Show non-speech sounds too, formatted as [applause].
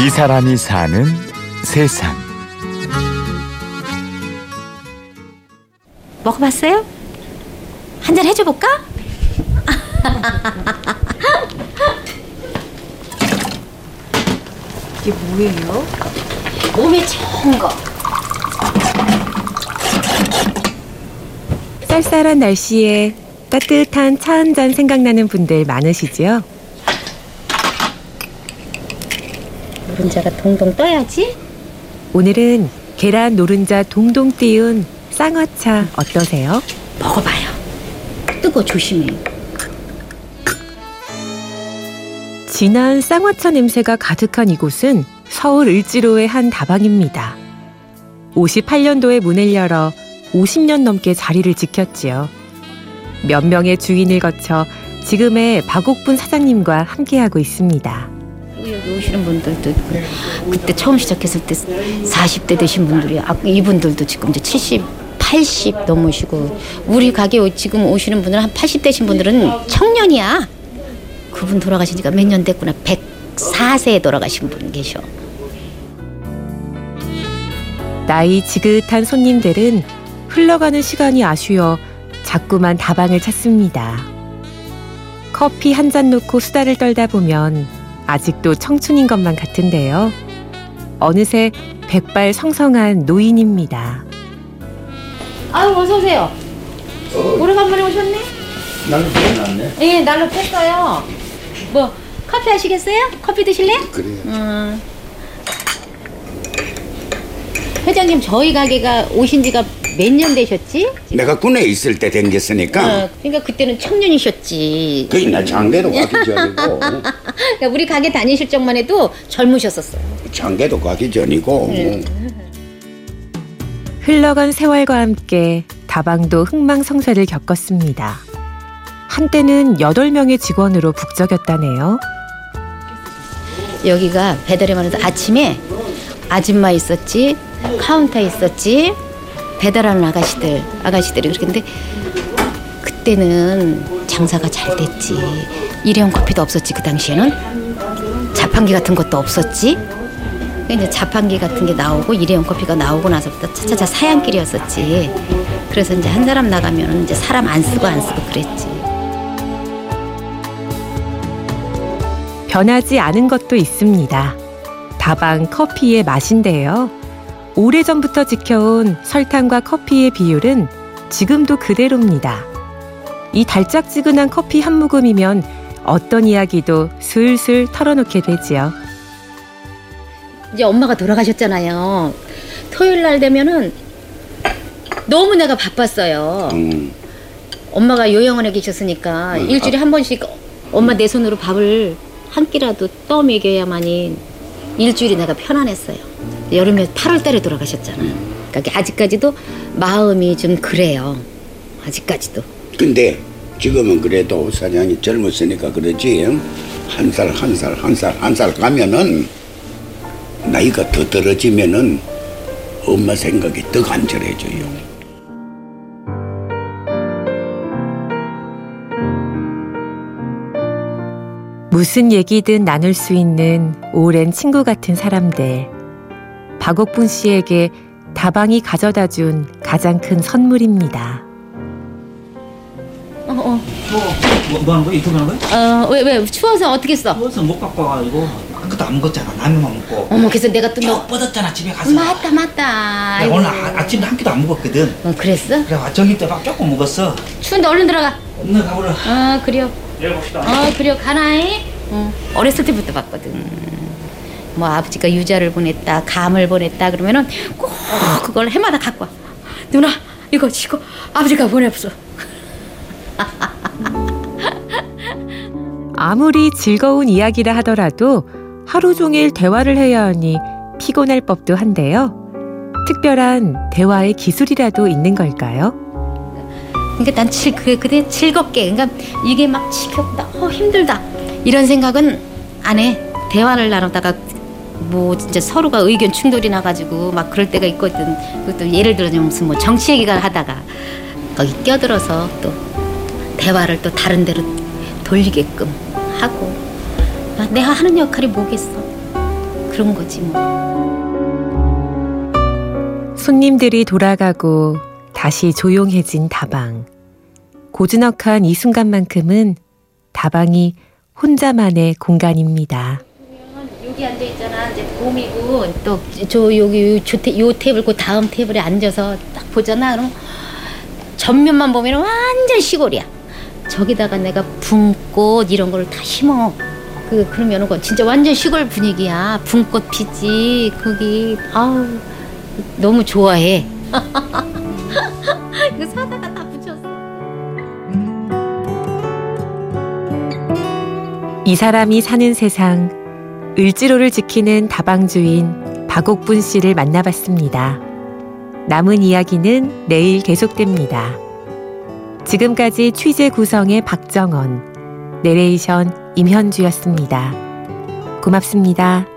이 사람이 사는 세상. 먹어봤어요? 한 잔 해줘 볼까? [laughs] 이게 뭐예요? 몸에 좋은 거. 쌀쌀한 날씨에 따뜻한 차 한 잔 생각나는 분들 많으시지요? 노른자가 동동 떠야지. 오늘은 계란 노른자 동동 띄운 쌍화차 어떠세요? 먹어봐요. 뜨거 조심해. 진한 쌍화차 냄새가 가득한 이곳은 서울 을지로의 한 다방입니다. 58년도에 문을 열어 50년 넘게 자리를 지켰지요. 몇 명의 주인을 거쳐 지금의 박옥분 사장님과 함께하고 있습니다. 여기 오시는 분들도 그- 그때 처음 시작했을 때 40대 되신 분들이 아, 이분들도 지금 이제 70, 80 넘으시고 우리 가게 오- 지금 오시는 분들은 한 80 되신 분들은 청년이야. 그분 돌아가신 지가 몇 년 됐구나. 104세에 돌아가신 분 계셔. 나이 지긋한 손님들은 흘러가는 시간이 아쉬워 자꾸만 다방을 찾습니다. 커피 한 잔 놓고 수다를 떨다 보면 아직도 청춘인 것만 같은데요. 어느새 백발 성성한 노인입니다. 아유 어서 오세요. 오래간만에 오셨네. 나는 태어났네. 예, 날로 폈어요. 뭐 커피 하시겠어요? 커피 드실래? 그래. 음. 회장님 저희 가게가 오신 지가 몇 년 되셨지? 내가 군에 있을 때 댕겼으니까 어, 그러니까 그때는 청년이셨지. 거의 나 장계도 가기 전이고 [laughs] 그러니까 우리 가게 다니실 적만 해도 젊으셨었어요. 장계도 가기 전이고 네. 흘러간 세월과 함께 다방도 흥망성쇠를 겪었습니다. 한때는 8명의 직원으로 북적였다네요. 여기가 배달에만 해도 아침에 아줌마 있었지, 카운터 있었지, 배달하는 아가씨들, 아가씨들이 그랬는데 그때는 장사가 잘 됐지. 일회용 커피도 없었지 그 당시에는 자판기 같은 것도 없었지. 이제 자판기 같은 게 나오고 일회용 커피가 나오고 나서부터 차차차 사양길이었었지. 그래서 이제 한 사람 나가면 이제 사람 안 쓰고 안 쓰고 그랬지. 변하지 않은 것도 있습니다. 다방 커피의 맛인데요. 오래전부터 지켜온 설탕과 커피의 비율은 지금도 그대로입니다. 이 달짝지근한 커피 한 모금이면 어떤 이야기도 슬슬 털어놓게 되지요. 이제 엄마가 돌아가셨잖아요. 토요일 날 되면은 너무 내가 바빴어요. 음, 엄마가 요양원에 계셨으니까 음, 일주일에 한 번씩 엄마 내 손으로 밥을 한 끼라도 떠먹여야만이 일주일이 내가 편안했어요. 여름에 8월 달에 돌아가셨잖아. 그러니까 아직까지도 마음이 좀 그래요. 아직까지도. 근데 지금은 그래도 사장이 젊었으니까 그러지 한 살 한 살 한 살 한 살 가면은 나이가 더 떨어지면은 엄마 생각이 더 간절해져요. 무슨 얘기든 나눌 수 있는 오랜 친구 같은 사람들. 박옥분 씨에게 다방이 가져다 준 가장 큰 선물입니다. 어, 어. 뭐, 뭐 하는 거야? 유튜브 하는 거야? 어, 왜, 왜, 추워서 어떻게 써? 그래서 못 갖고 와가지고 아무것도 안 먹었잖아. 라면만 먹고. 어머, 그래서 내가 또쭉 너. 뻗었잖아 집에 가서. 맞다, 맞다. 내가 오늘. 아, 아침에 한 끼도 안 먹었거든. 어, 그랬어? 그래 저기 때 막 조금 먹었어. 추운데 얼른 들어가. 오늘 가보라. 어, 그래요. 내려봅시다. 어, 그래요. 가나이? 어, 어렸을 때부터 봤거든. 뭐 아버지가 유자를 보냈다, 감을 보냈다 그러면은 꼭 그걸 해마다 갖고 와. 누나, 이거 이거 아버지가 보냈어. [laughs] 아무리 즐거운 이야기라 하더라도 하루 종일 대화를 해야 하니 피곤할 법도 한데요. 특별한 대화의 기술이라도 있는 걸까요? 그러니까 난 칠, 그래, 그래 즐겁게. 그러니까 이게 막 지겹다, 어, 힘들다. 이런 생각은 안 해. 대화를 나누다가 뭐 진짜 서로가 의견 충돌이 나가지고 막 그럴 때가 있거든. 그것도 예를 들어서 무슨 뭐 정치 얘기가 하다가 거기 껴들어서 또 대화를 또 다른 데로 돌리게끔 하고 아, 내가 하는 역할이 뭐겠어. 그런 거지 뭐. 손님들이 돌아가고 다시 조용해진 다방. 고즈넉한 이 순간만큼은 다방이 혼자만의 공간입니다. 여기 앉아 있잖아. 이제 봄이고 또 저 여기 저 테, 요 테이블 그 다음 테이블에 앉아서 딱 보잖아. 그럼 전면만 보면 완전 시골이야. 저기다가 내가 붕꽃 이런 걸 다 심어. 그 그러면은 그 진짜 완전 시골 분위기야. 붕꽃 피지 거기 아우 너무 좋아해. 이거 [laughs] 사다가 다 붙였어. 이 사람이 사는 세상 을지로를 지키는 다방 주인 박옥분 씨를 만나봤습니다. 남은 이야기는 내일 계속됩니다. 지금까지 취재 구성의 박정원, 내레이션 임현주였습니다. 고맙습니다.